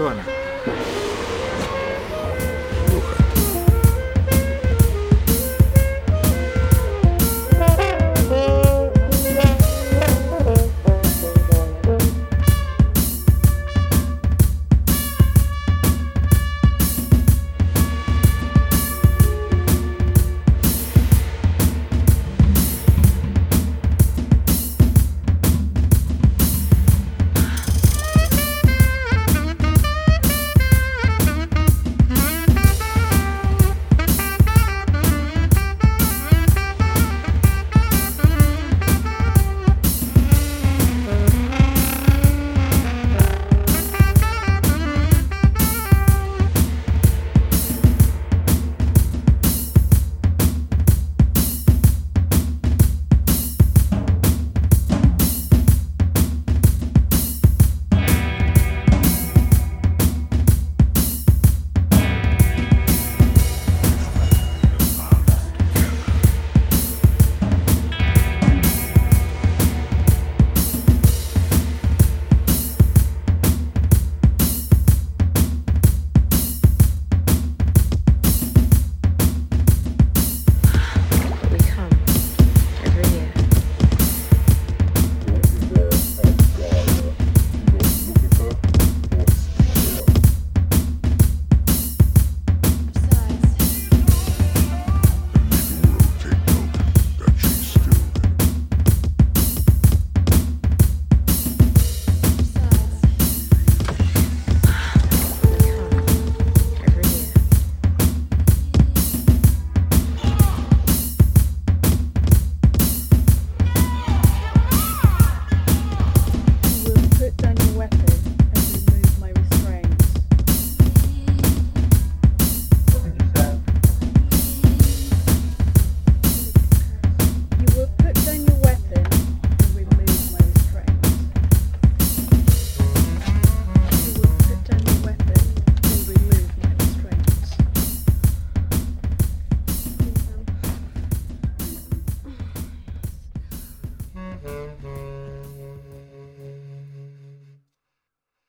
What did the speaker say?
We